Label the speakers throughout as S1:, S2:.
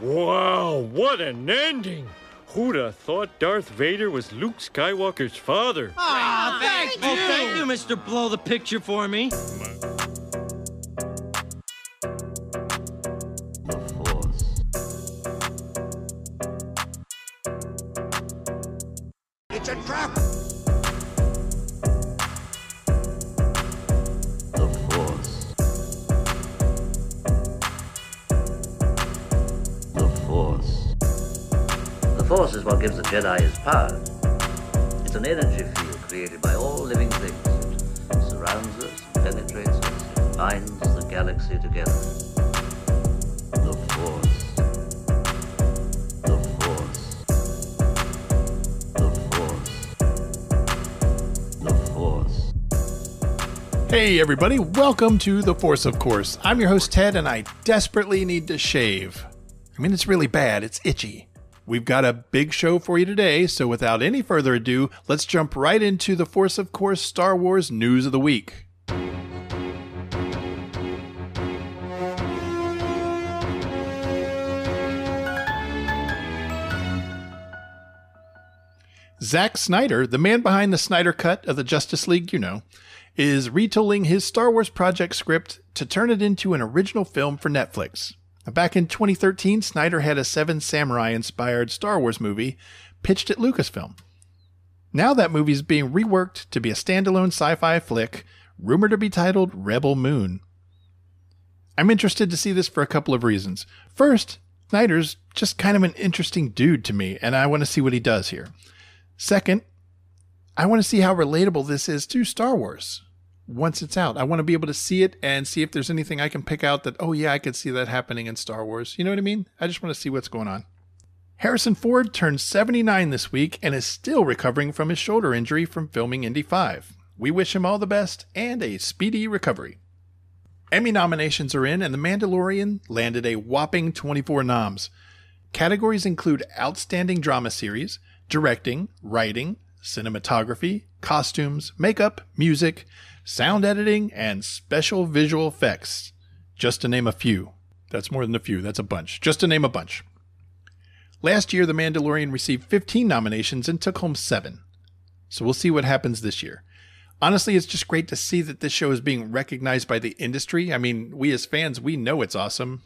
S1: Wow, what an ending! Who'd have thought Darth Vader was Luke Skywalker's father?
S2: Aw, thank
S3: Oh,
S2: you.
S3: thank you, Mr. Blow the Picture for me.
S2: It's
S4: Jedi his power. It's an energy field created by all living things. It surrounds us, penetrates us, binds the galaxy together. The Force. The Force. The Force. The Force.
S5: Hey, everybody, welcome to The Force, of course. I'm your host, Ted, and I desperately need to shave. I mean, it's really bad, it's itchy. We've got a big show for you today, so without any further ado, let's jump right into The Force, of course, Star Wars news of the week. Zack Snyder, the man behind the Snyder Cut of the Justice League, you know, is retooling his Star Wars project script to turn it into an original film for Netflix. Back in 2013, Snyder had a Seven Samurai inspired Star Wars movie pitched at Lucasfilm. Now that movie is being reworked to be a standalone sci fi flick, rumored to be titled Rebel Moon. I'm interested to see this for a couple of reasons. First, Snyder's just kind of an interesting dude to me, and I want to see what he does here. Second, I want to see how relatable this is to Star Wars once it's out. I want to be able to see it and see if there's anything I can pick out that, oh, yeah, I could see that happening in Star Wars. You know what I mean? I just want to see what's going on. Harrison Ford turned 79 this week and is still recovering from his shoulder injury from filming Indy 5. We wish him all the best and a speedy recovery. Emmy nominations are in, and The Mandalorian landed a whopping 24 noms. Categories include Outstanding Drama Series, Directing, Writing, Cinematography, Costumes, Makeup, Music, Sound Editing, and Special Visual Effects. Just to name a few. That's more than a few, that's a bunch. Just to name a bunch. Last year, The Mandalorian received 15 nominations and took home 7. So we'll see what happens this year. Honestly, it's just great to see that this show is being recognized by the industry. I mean, we as fans, we know it's awesome.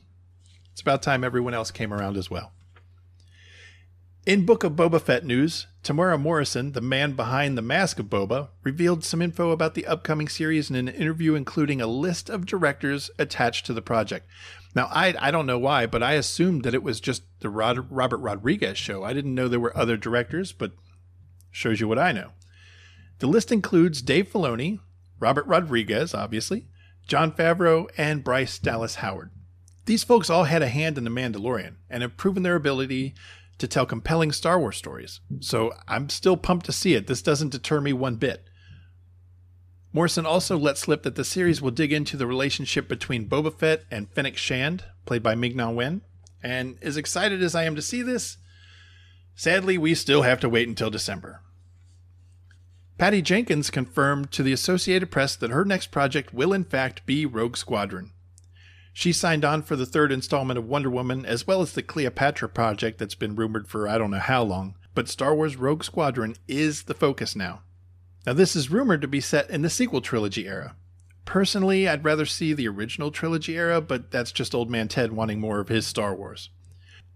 S5: It's about time everyone else came around as well. In Book of Boba Fett news, Temuera Morrison, the man behind the Mask of Boba, revealed some info about the upcoming series in an interview including a list of directors attached to the project. Now, I, I don't know why, but I assumed that it was just the Rod, Robert Rodriguez show. I didn't know there were other directors, but shows you what I know. The list includes Dave Filoni, Robert Rodriguez, obviously, Jon Favreau, and Bryce Dallas Howard. These folks all had a hand in The Mandalorian and have proven their ability to tell compelling Star Wars stories. So I'm still pumped to see it. This doesn't deter me one bit. Morrison also let slip that the series will dig into the relationship between Boba Fett and Fennec Shand, played by Ming Na Wen. And as excited as I am to see this, sadly, we still have to wait until December. Patty Jenkins confirmed to the Associated Press that her next project will, in fact, be Rogue Squadron. She signed on for the third installment of Wonder Woman, as well as the Cleopatra project that's been rumored for I don't know how long. But Star Wars Rogue Squadron is the focus now. Now, this is rumored to be set in the sequel trilogy era. Personally, I'd rather see the original trilogy era, but that's just old man Ted wanting more of his Star Wars.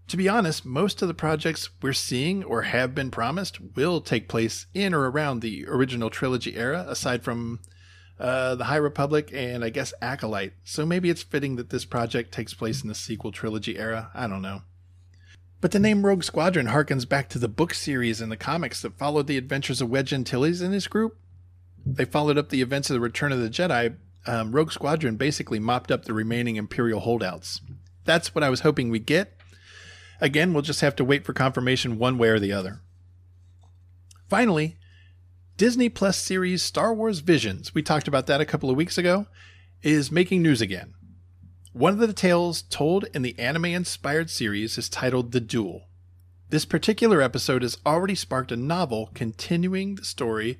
S5: To be honest, most of the projects we're seeing or have been promised will take place in or around the original trilogy era, aside from uh, the High Republic, and I guess Acolyte. So maybe it's fitting that this project takes place in the sequel trilogy era. I don't know. But the name Rogue Squadron harkens back to the book series in the comics that followed the adventures of Wedge Antilles and his group. They followed up the events of the Return of the Jedi. Um, Rogue Squadron basically mopped up the remaining Imperial holdouts. That's what I was hoping we'd get. Again, we'll just have to wait for confirmation one way or the other. Finally, Disney Plus series Star Wars Visions, we talked about that a couple of weeks ago, is making news again. One of the tales told in the anime inspired series is titled The Duel. This particular episode has already sparked a novel continuing the story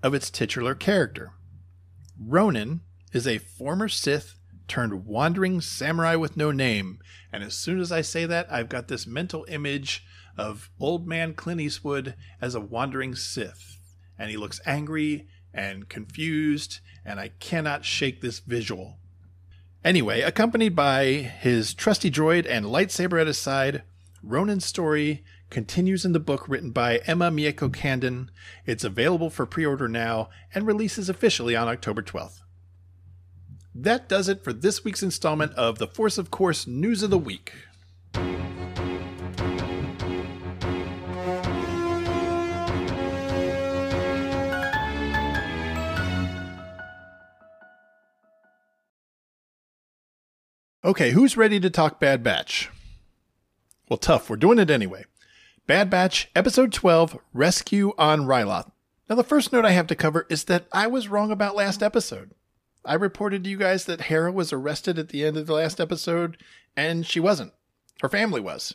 S5: of its titular character. Ronan is a former Sith turned wandering samurai with no name. And as soon as I say that, I've got this mental image of old man Clint Eastwood as a wandering Sith. And he looks angry and confused, and I cannot shake this visual. Anyway, accompanied by his trusty droid and lightsaber at his side, Ronan's story continues in the book written by Emma Mieko Candon. It's available for pre order now and releases officially on October 12th. That does it for this week's installment of the Force of Course News of the Week. Okay, who's ready to talk Bad Batch? Well, tough. We're doing it anyway. Bad Batch, Episode 12 Rescue on Ryloth. Now, the first note I have to cover is that I was wrong about last episode. I reported to you guys that Hera was arrested at the end of the last episode, and she wasn't. Her family was.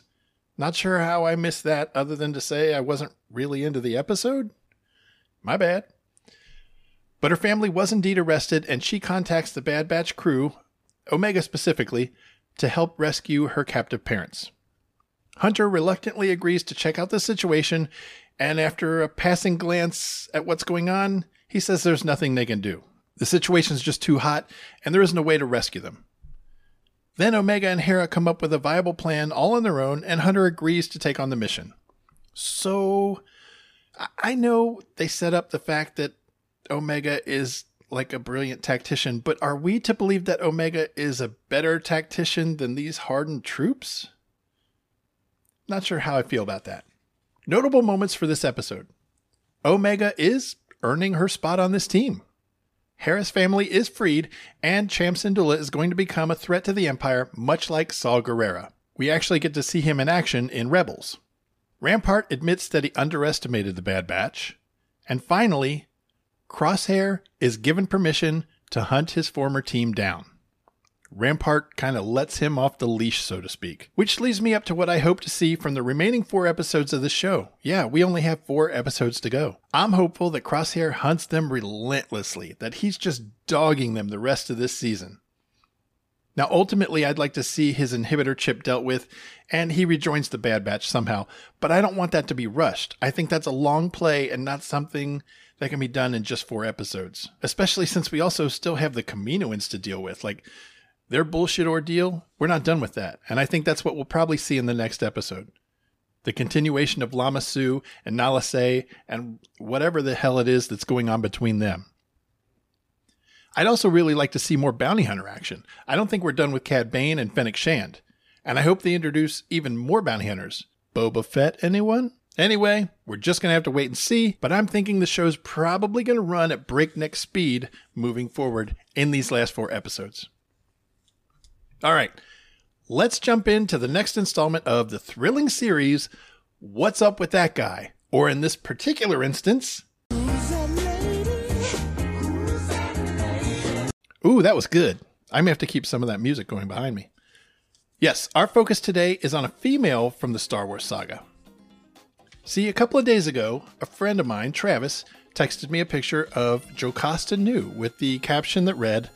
S5: Not sure how I missed that, other than to say I wasn't really into the episode. My bad. But her family was indeed arrested, and she contacts the Bad Batch crew, Omega specifically, to help rescue her captive parents. Hunter reluctantly agrees to check out the situation, and after a passing glance at what's going on, he says there's nothing they can do. The situation's just too hot, and there isn't a way to rescue them. Then Omega and Hera come up with a viable plan all on their own, and Hunter agrees to take on the mission. So, I know they set up the fact that Omega is like a brilliant tactician, but are we to believe that Omega is a better tactician than these hardened troops? Not sure how I feel about that. Notable moments for this episode Omega is earning her spot on this team. Hera's family is freed, and Cham Syndulla is going to become a threat to the Empire, much like Saw Gerrera. We actually get to see him in action in Rebels. Rampart admits that he underestimated the Bad Batch. And finally, Crosshair is given permission to hunt his former team down. Rampart kind of lets him off the leash, so to speak. Which leads me up to what I hope to see from the remaining four episodes of the show. Yeah, we only have four episodes to go. I'm hopeful that Crosshair hunts them relentlessly, that he's just dogging them the rest of this season. Now, ultimately, I'd like to see his inhibitor chip dealt with and he rejoins the Bad Batch somehow, but I don't want that to be rushed. I think that's a long play and not something that can be done in just four episodes, especially since we also still have the Kaminoans to deal with. Like, their bullshit ordeal, we're not done with that. And I think that's what we'll probably see in the next episode. The continuation of Lama Su and Nala Se and whatever the hell it is that's going on between them. I'd also really like to see more bounty hunter action. I don't think we're done with Cad Bane and Fennec Shand. And I hope they introduce even more bounty hunters. Boba Fett, anyone? Anyway, we're just going to have to wait and see, but I'm thinking the show's probably going to run at breakneck speed moving forward in these last four episodes. All right, let's jump into the next installment of the thrilling series, What's Up with That Guy? Or in this particular instance, Ooh, that was good. I may have to keep some of that music going behind me. Yes, our focus today is on a female from the Star Wars saga. See, a couple of days ago, a friend of mine, Travis, texted me a picture of Jocasta Nu with the caption that read,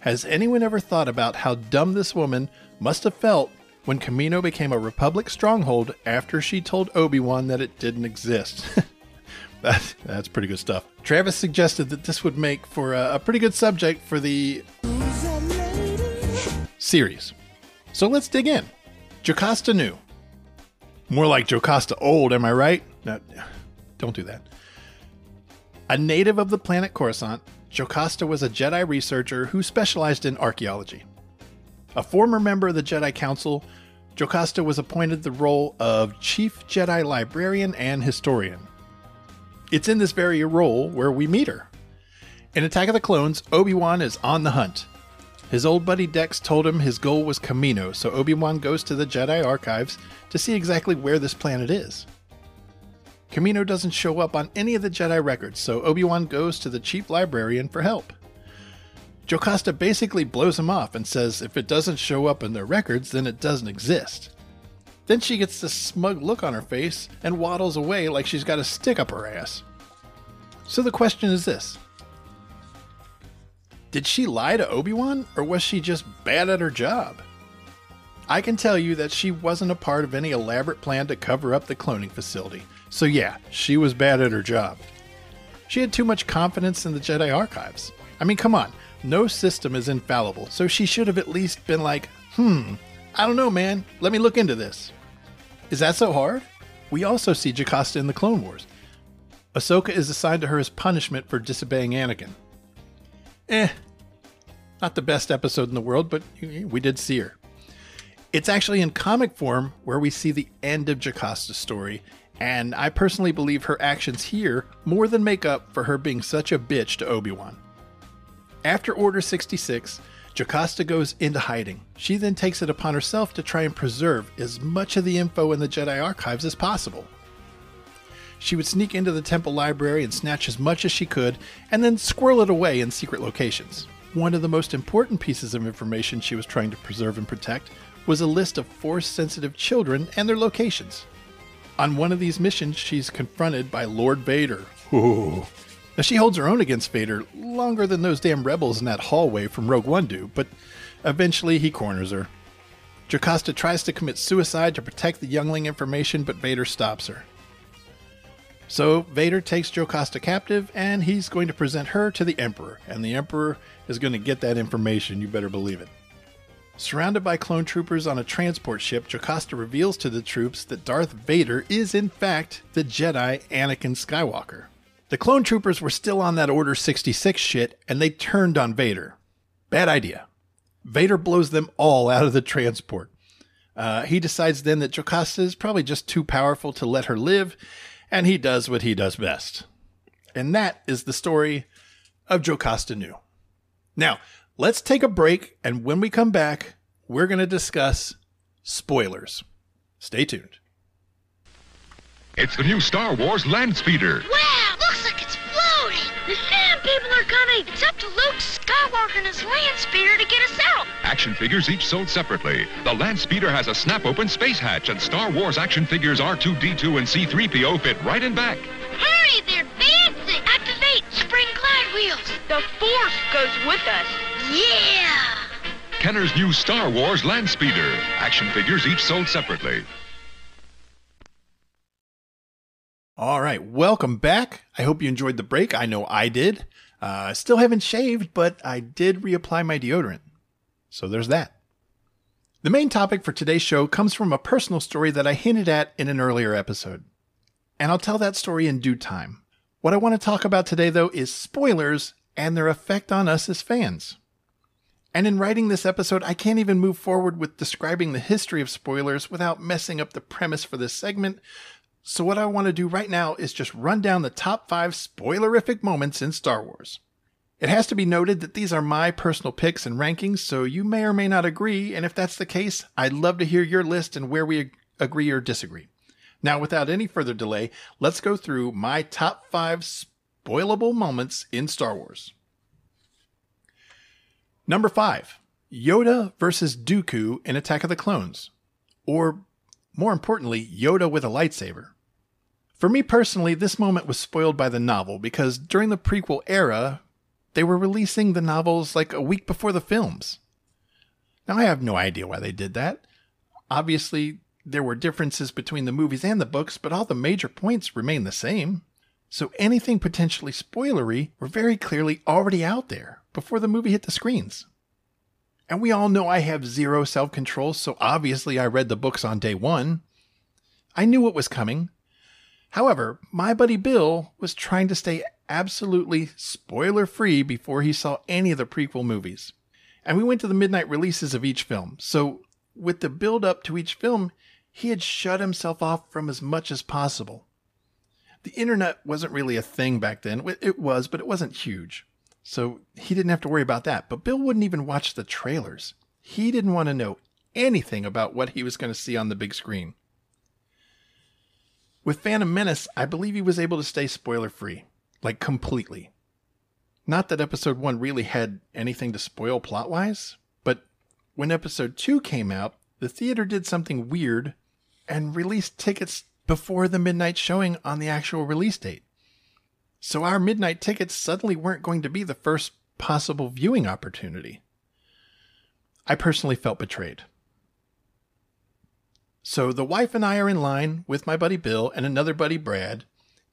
S5: has anyone ever thought about how dumb this woman must have felt when Kamino became a Republic stronghold after she told Obi Wan that it didn't exist? that, that's pretty good stuff. Travis suggested that this would make for a, a pretty good subject for the series. So let's dig in. Jocasta Nu. More like Jocasta old, am I right? No, don't do that. A native of the planet Coruscant, Jocasta was a Jedi researcher who specialized in archaeology. A former member of the Jedi Council, Jocasta was appointed the role of Chief Jedi Librarian and Historian. It's in this very role where we meet her. In Attack of the Clones, Obi Wan is on the hunt. His old buddy Dex told him his goal was Kamino, so Obi Wan goes to the Jedi archives to see exactly where this planet is. Kamino doesn't show up on any of the Jedi records, so Obi Wan goes to the chief librarian for help. Jocasta basically blows him off and says if it doesn't show up in their records, then it doesn't exist. Then she gets this smug look on her face and waddles away like she's got a stick up her ass. So the question is this Did she lie to Obi Wan, or was she just bad at her job? I can tell you that she wasn't a part of any elaborate plan to cover up the cloning facility, so yeah, she was bad at her job. She had too much confidence in the Jedi archives. I mean, come on, no system is infallible, so she should have at least been like, hmm, I don't know, man, let me look into this. Is that so hard? We also see Jocasta in the Clone Wars. Ahsoka is assigned to her as punishment for disobeying Anakin. Eh, not the best episode in the world, but we did see her. It's actually in comic form where we see the end of Jocasta's story, and I personally believe her actions here more than make up for her being such a bitch to Obi Wan. After Order 66, Jocasta goes into hiding. She then takes it upon herself to try and preserve as much of the info in the Jedi archives as possible. She would sneak into the temple library and snatch as much as she could, and then squirrel it away in secret locations. One of the most important pieces of information she was trying to preserve and protect was a list of force sensitive children and their locations. On one of these missions, she's confronted by Lord Vader. Ooh. Now, she holds her own against Vader longer than those damn rebels in that hallway from Rogue One do, but eventually he corners her. Jocasta tries to commit suicide to protect the youngling information, but Vader stops her. So Vader takes Jocasta captive, and he's going to present her to the Emperor, and the Emperor is going to get that information, you better believe it. Surrounded by clone troopers on a transport ship, Jocasta reveals to the troops that Darth Vader is, in fact, the Jedi Anakin Skywalker. The clone troopers were still on that Order 66 shit, and they turned on Vader. Bad idea. Vader blows them all out of the transport. Uh, he decides then that Jocasta is probably just too powerful to let her live, and he does what he does best. And that is the story of Jocasta Nu. Now, let's take a break, and when we come back, we're going to discuss spoilers. Stay tuned.
S2: It's the new Star Wars Land Speeder.
S6: Wow, looks like it's floating. The sand people are coming. It's up to Luke Skywalker and his land speeder to get us out.
S2: Action figures each sold separately. The Land Speeder has a snap-open space hatch, and Star Wars action figures R2-D2 and C-3PO fit right in back.
S6: Hurry, they're advancing. Activate spring glide wheels.
S7: The Force goes with us.
S6: Yeah.
S2: Kenner's new Star Wars Land Speeder. Action figures each sold separately.
S5: All right, welcome back. I hope you enjoyed the break. I know I did. Uh, still haven't shaved, but I did reapply my deodorant. So there's that. The main topic for today's show comes from a personal story that I hinted at in an earlier episode. And I'll tell that story in due time. What I want to talk about today, though, is spoilers and their effect on us as fans. And in writing this episode, I can't even move forward with describing the history of spoilers without messing up the premise for this segment, so, what I want to do right now is just run down the top five spoilerific moments in Star Wars. It has to be noted that these are my personal picks and rankings, so you may or may not agree, and if that's the case, I'd love to hear your list and where we agree or disagree. Now, without any further delay, let's go through my top five spoilable moments in Star Wars. Number five Yoda versus Dooku in Attack of the Clones. Or, more importantly, Yoda with a lightsaber. For me personally, this moment was spoiled by the novel because during the prequel era, they were releasing the novels like a week before the films. Now, I have no idea why they did that. Obviously, there were differences between the movies and the books, but all the major points remain the same. So anything potentially spoilery were very clearly already out there before the movie hit the screens. And we all know I have zero self control, so obviously I read the books on day one. I knew what was coming, However, my buddy Bill was trying to stay absolutely spoiler free before he saw any of the prequel movies. And we went to the midnight releases of each film. So, with the build up to each film, he had shut himself off from as much as possible. The internet wasn't really a thing back then. It was, but it wasn't huge. So he didn't have to worry about that. But Bill wouldn't even watch the trailers. He didn't want to know anything about what he was going to see on the big screen. With Phantom Menace, I believe he was able to stay spoiler free, like completely. Not that episode 1 really had anything to spoil plot wise, but when episode 2 came out, the theater did something weird and released tickets before the midnight showing on the actual release date. So our midnight tickets suddenly weren't going to be the first possible viewing opportunity. I personally felt betrayed. So the wife and I are in line with my buddy Bill and another buddy Brad,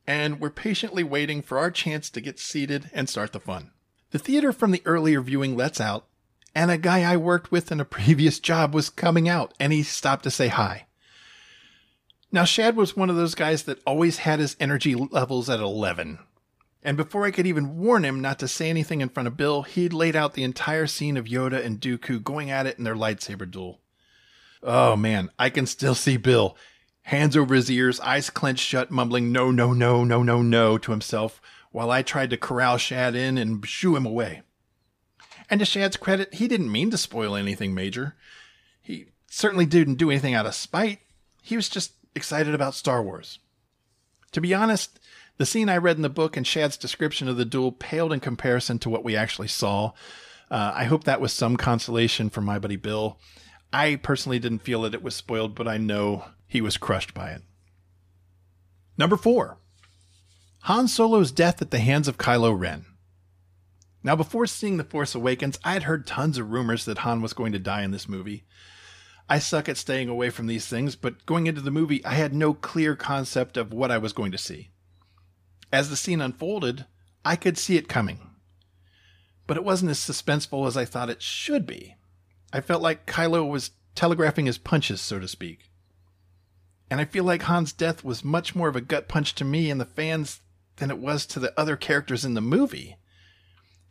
S5: and we're patiently waiting for our chance to get seated and start the fun. The theater from the earlier viewing lets out, and a guy I worked with in a previous job was coming out, and he stopped to say hi. Now, Shad was one of those guys that always had his energy levels at 11. And before I could even warn him not to say anything in front of Bill, he'd laid out the entire scene of Yoda and Dooku going at it in their lightsaber duel. Oh man, I can still see Bill, hands over his ears, eyes clenched shut, mumbling no, no, no, no, no, no to himself, while I tried to corral Shad in and shoo him away. And to Shad's credit, he didn't mean to spoil anything major. He certainly didn't do anything out of spite. He was just excited about Star Wars. To be honest, the scene I read in the book and Shad's description of the duel paled in comparison to what we actually saw. Uh, I hope that was some consolation for my buddy Bill. I personally didn't feel that it was spoiled, but I know he was crushed by it. Number four Han Solo's death at the hands of Kylo Ren. Now, before seeing The Force Awakens, I had heard tons of rumors that Han was going to die in this movie. I suck at staying away from these things, but going into the movie, I had no clear concept of what I was going to see. As the scene unfolded, I could see it coming. But it wasn't as suspenseful as I thought it should be. I felt like Kylo was telegraphing his punches, so to speak. And I feel like Han's death was much more of a gut punch to me and the fans than it was to the other characters in the movie.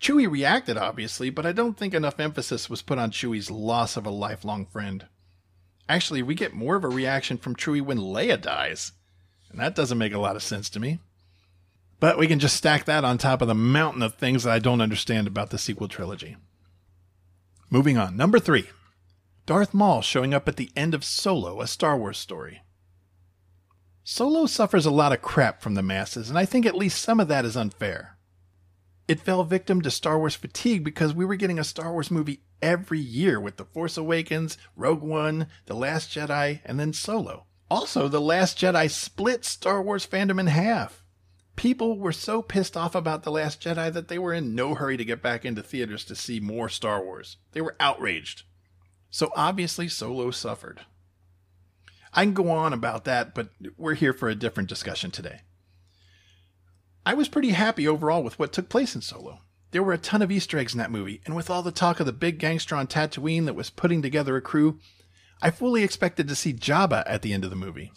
S5: Chewie reacted, obviously, but I don't think enough emphasis was put on Chewie's loss of a lifelong friend. Actually, we get more of a reaction from Chewie when Leia dies, and that doesn't make a lot of sense to me. But we can just stack that on top of the mountain of things that I don't understand about the sequel trilogy. Moving on. Number three Darth Maul showing up at the end of Solo, a Star Wars story. Solo suffers a lot of crap from the masses, and I think at least some of that is unfair. It fell victim to Star Wars fatigue because we were getting a Star Wars movie every year with The Force Awakens, Rogue One, The Last Jedi, and then Solo. Also, The Last Jedi split Star Wars fandom in half. People were so pissed off about The Last Jedi that they were in no hurry to get back into theaters to see more Star Wars. They were outraged. So obviously, Solo suffered. I can go on about that, but we're here for a different discussion today. I was pretty happy overall with what took place in Solo. There were a ton of Easter eggs in that movie, and with all the talk of the big gangster on Tatooine that was putting together a crew, I fully expected to see Jabba at the end of the movie.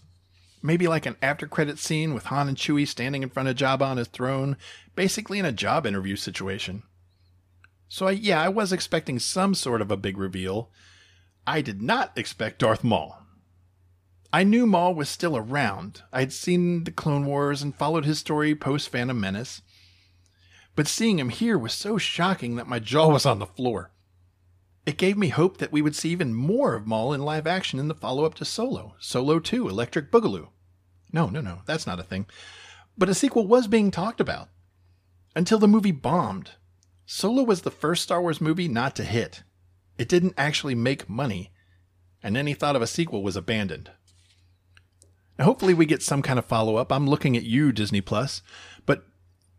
S5: Maybe like an after credit scene with Han and Chewie standing in front of Jabba on his throne, basically in a job interview situation. So I, yeah, I was expecting some sort of a big reveal. I did not expect Darth Maul. I knew Maul was still around. I'd seen the Clone Wars and followed his story post Phantom Menace. But seeing him here was so shocking that my jaw was on the floor. It gave me hope that we would see even more of Maul in live action in the follow up to Solo, Solo 2, Electric Boogaloo. No, no, no, that's not a thing. But a sequel was being talked about. Until the movie bombed. Solo was the first Star Wars movie not to hit. It didn't actually make money, and any thought of a sequel was abandoned. Now, hopefully, we get some kind of follow up. I'm looking at you, Disney Plus. But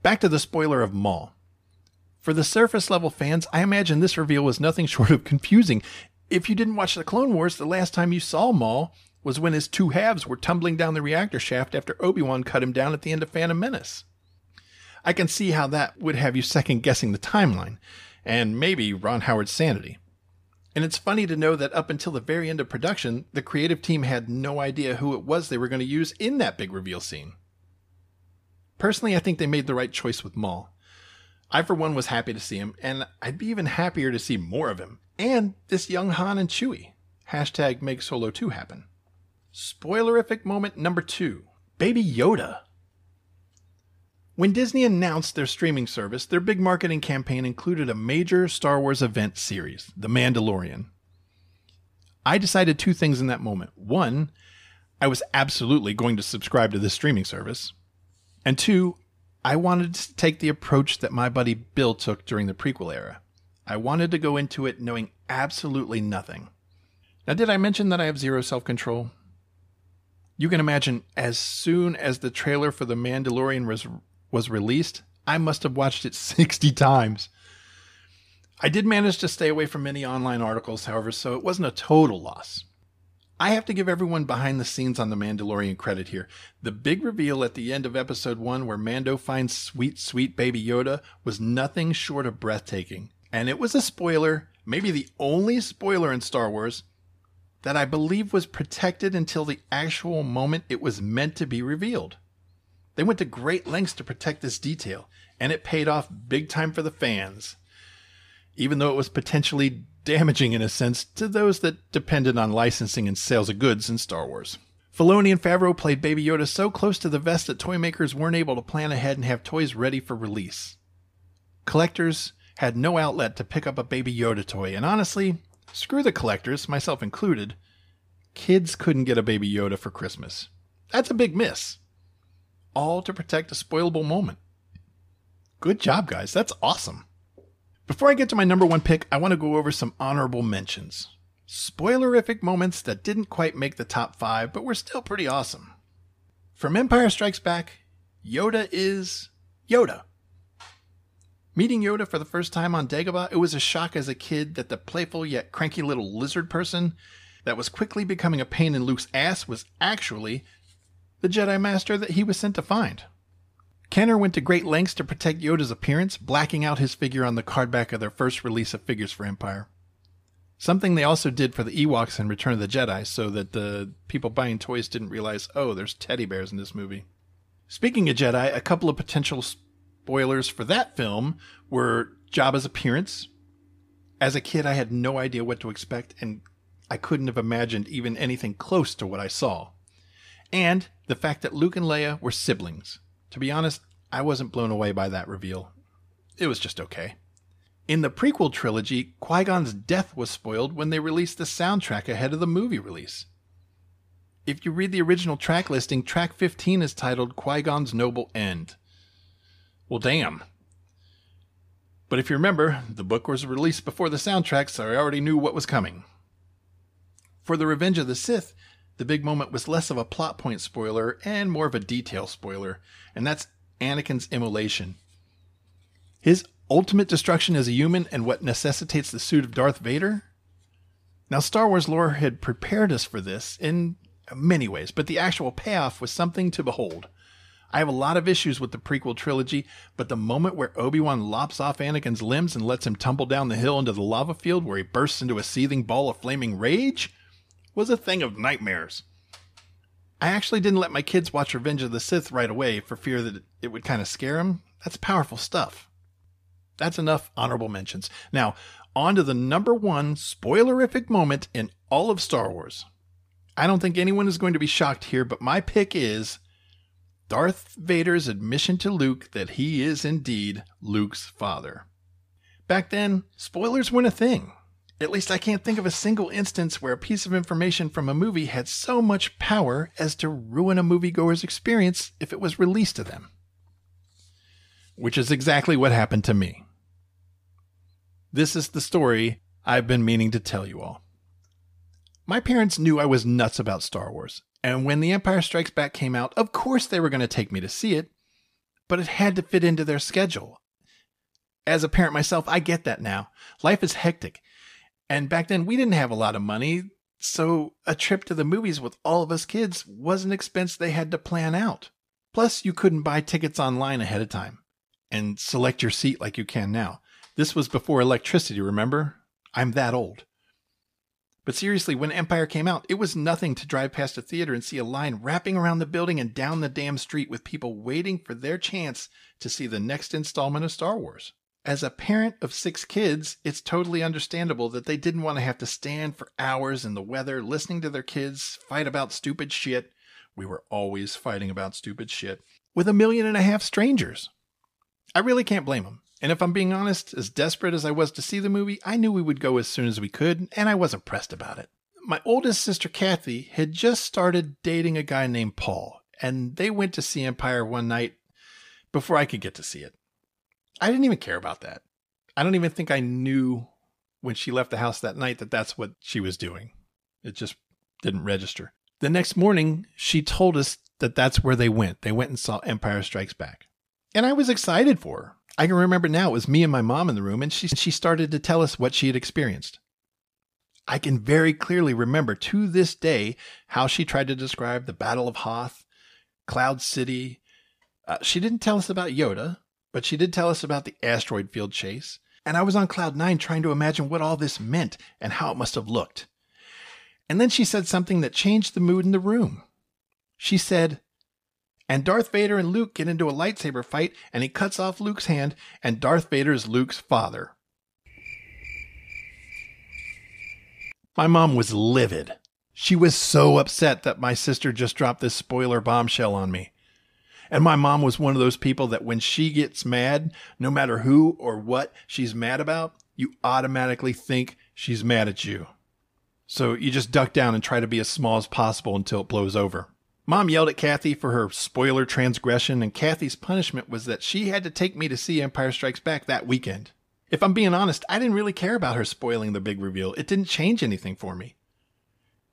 S5: back to the spoiler of Maul. For the surface level fans, I imagine this reveal was nothing short of confusing. If you didn't watch the Clone Wars, the last time you saw Maul was when his two halves were tumbling down the reactor shaft after Obi Wan cut him down at the end of Phantom Menace. I can see how that would have you second guessing the timeline, and maybe Ron Howard's sanity. And it's funny to know that up until the very end of production, the creative team had no idea who it was they were going to use in that big reveal scene. Personally, I think they made the right choice with Maul. I, for one, was happy to see him, and I'd be even happier to see more of him. And this young Han and Chewie. Hashtag make Solo 2 happen. Spoilerific moment number two Baby Yoda. When Disney announced their streaming service, their big marketing campaign included a major Star Wars event series, The Mandalorian. I decided two things in that moment. One, I was absolutely going to subscribe to this streaming service. And two, I wanted to take the approach that my buddy Bill took during the prequel era. I wanted to go into it knowing absolutely nothing. Now, did I mention that I have zero self control? You can imagine as soon as the trailer for The Mandalorian was was released, I must have watched it 60 times. I did manage to stay away from many online articles, however, so it wasn't a total loss. I have to give everyone behind the scenes on The Mandalorian credit here. The big reveal at the end of episode 1 where Mando finds sweet, sweet baby Yoda was nothing short of breathtaking. And it was a spoiler, maybe the only spoiler in Star Wars, that I believe was protected until the actual moment it was meant to be revealed. They went to great lengths to protect this detail, and it paid off big time for the fans even though it was potentially damaging in a sense to those that depended on licensing and sales of goods in Star Wars. Filoni and Favreau played Baby Yoda so close to the vest that toy makers weren't able to plan ahead and have toys ready for release. Collectors had no outlet to pick up a Baby Yoda toy, and honestly, screw the collectors, myself included, kids couldn't get a Baby Yoda for Christmas. That's a big miss. All to protect a spoilable moment. Good job, guys. That's awesome. Before I get to my number one pick, I want to go over some honorable mentions. Spoilerific moments that didn't quite make the top five, but were still pretty awesome. From Empire Strikes Back, Yoda is Yoda. Meeting Yoda for the first time on Dagobah, it was a shock as a kid that the playful yet cranky little lizard person that was quickly becoming a pain in Luke's ass was actually the Jedi Master that he was sent to find. Kenner went to great lengths to protect Yoda's appearance, blacking out his figure on the card back of their first release of Figures for Empire. Something they also did for the Ewoks in Return of the Jedi, so that the people buying toys didn't realize, oh, there's teddy bears in this movie. Speaking of Jedi, a couple of potential spoilers for that film were Jabba's appearance. As a kid, I had no idea what to expect, and I couldn't have imagined even anything close to what I saw. And the fact that Luke and Leia were siblings. To be honest, I wasn't blown away by that reveal. It was just okay. In the prequel trilogy, Qui Gon's death was spoiled when they released the soundtrack ahead of the movie release. If you read the original track listing, track 15 is titled Qui Gon's Noble End. Well, damn. But if you remember, the book was released before the soundtrack, so I already knew what was coming. For The Revenge of the Sith, the big moment was less of a plot point spoiler and more of a detail spoiler, and that's Anakin's immolation. His ultimate destruction as a human and what necessitates the suit of Darth Vader? Now, Star Wars lore had prepared us for this in many ways, but the actual payoff was something to behold. I have a lot of issues with the prequel trilogy, but the moment where Obi Wan lops off Anakin's limbs and lets him tumble down the hill into the lava field where he bursts into a seething ball of flaming rage was a thing of nightmares. I actually didn't let my kids watch Revenge of the Sith right away for fear that it would kind of scare them. That's powerful stuff. That's enough honorable mentions. Now, on to the number one spoilerific moment in all of Star Wars. I don't think anyone is going to be shocked here, but my pick is Darth Vader's admission to Luke that he is indeed Luke's father. Back then, spoilers weren't a thing. At least I can't think of a single instance where a piece of information from a movie had so much power as to ruin a moviegoer's experience if it was released to them. Which is exactly what happened to me. This is the story I've been meaning to tell you all. My parents knew I was nuts about Star Wars, and when The Empire Strikes Back came out, of course they were going to take me to see it, but it had to fit into their schedule. As a parent myself, I get that now. Life is hectic, and back then, we didn't have a lot of money. So a trip to the movies with all of us kids was an expense they had to plan out. Plus, you couldn't buy tickets online ahead of time and select your seat like you can now. This was before electricity, remember? I'm that old. But seriously, when Empire came out, it was nothing to drive past a theater and see a line wrapping around the building and down the damn street with people waiting for their chance to see the next installment of Star Wars. As a parent of six kids, it's totally understandable that they didn't want to have to stand for hours in the weather listening to their kids fight about stupid shit. We were always fighting about stupid shit with a million and a half strangers. I really can't blame them. And if I'm being honest, as desperate as I was to see the movie, I knew we would go as soon as we could, and I wasn't pressed about it. My oldest sister, Kathy, had just started dating a guy named Paul, and they went to see Empire one night before I could get to see it. I didn't even care about that. I don't even think I knew when she left the house that night that that's what she was doing. It just didn't register. The next morning, she told us that that's where they went. They went and saw Empire Strikes Back. And I was excited for her. I can remember now it was me and my mom in the room, and she, she started to tell us what she had experienced. I can very clearly remember to this day how she tried to describe the Battle of Hoth, Cloud City. Uh, she didn't tell us about Yoda, but she did tell us about the asteroid field chase. And I was on Cloud 9 trying to imagine what all this meant and how it must have looked. And then she said something that changed the mood in the room. She said, and Darth Vader and Luke get into a lightsaber fight, and he cuts off Luke's hand, and Darth Vader is Luke's father. My mom was livid. She was so upset that my sister just dropped this spoiler bombshell on me. And my mom was one of those people that when she gets mad, no matter who or what she's mad about, you automatically think she's mad at you. So you just duck down and try to be as small as possible until it blows over. Mom yelled at Kathy for her spoiler transgression, and Kathy's punishment was that she had to take me to see Empire Strikes Back that weekend. If I'm being honest, I didn't really care about her spoiling the big reveal. It didn't change anything for me.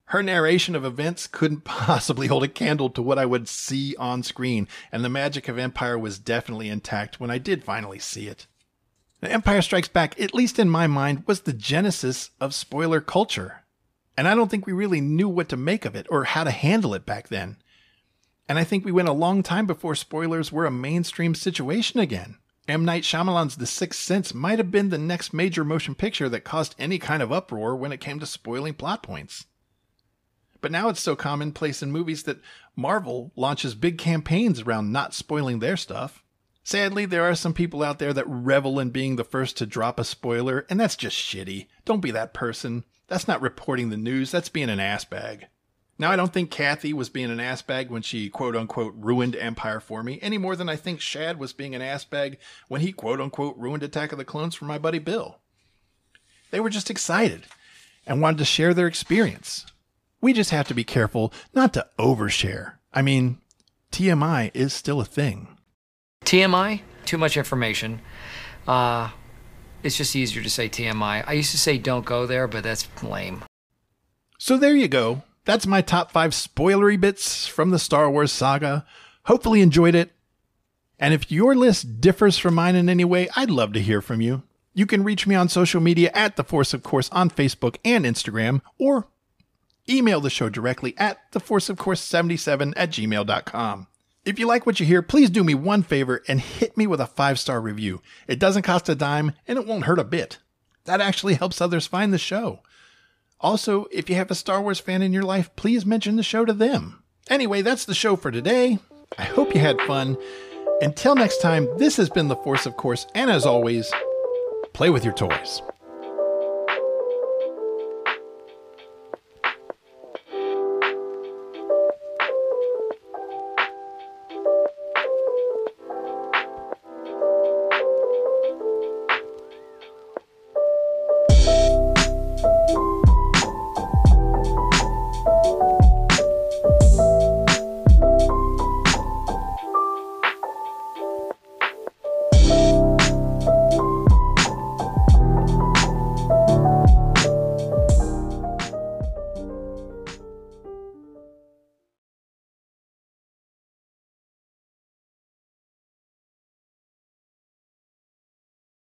S5: Her narration of events couldn't possibly hold a candle to what I would see on screen, and the magic of Empire was definitely intact when I did finally see it. Empire Strikes Back, at least in my mind, was the genesis of spoiler culture. And I don't think we really knew what to make of it or how to handle it back then. And I think we went a long time before spoilers were a mainstream situation again. M. Night Shyamalan's The Sixth Sense might have been the next major motion picture that caused any kind of uproar when it came to spoiling plot points. But now it's so commonplace in movies that Marvel launches big campaigns around not spoiling their stuff. Sadly, there are some people out there that revel in being the first to drop a spoiler, and that's just shitty. Don't be that person. That's not reporting the news, that's being an ass bag. Now, I don't think Kathy was being an ass bag when she quote unquote ruined Empire for me, any more than I think Shad was being an ass bag when he quote unquote ruined Attack of the Clones for my buddy Bill. They were just excited and wanted to share their experience. We just have to be careful not to overshare. I mean, TMI is still a thing.
S8: TMI, too much information. Uh, it's just easier to say TMI. I used to say don't go there, but that's lame.
S5: So there you go. That's my top five spoilery bits from the Star Wars saga. Hopefully, enjoyed it. And if your list differs from mine in any way, I'd love to hear from you. You can reach me on social media at The Force of Course on Facebook and Instagram, or email the show directly at theforceofcourse77 at gmail.com. If you like what you hear, please do me one favor and hit me with a five star review. It doesn't cost a dime and it won't hurt a bit. That actually helps others find the show. Also, if you have a Star Wars fan in your life, please mention the show to them. Anyway, that's the show for today. I hope you had fun. Until next time, this has been The Force, of course, and as always, play with your toys.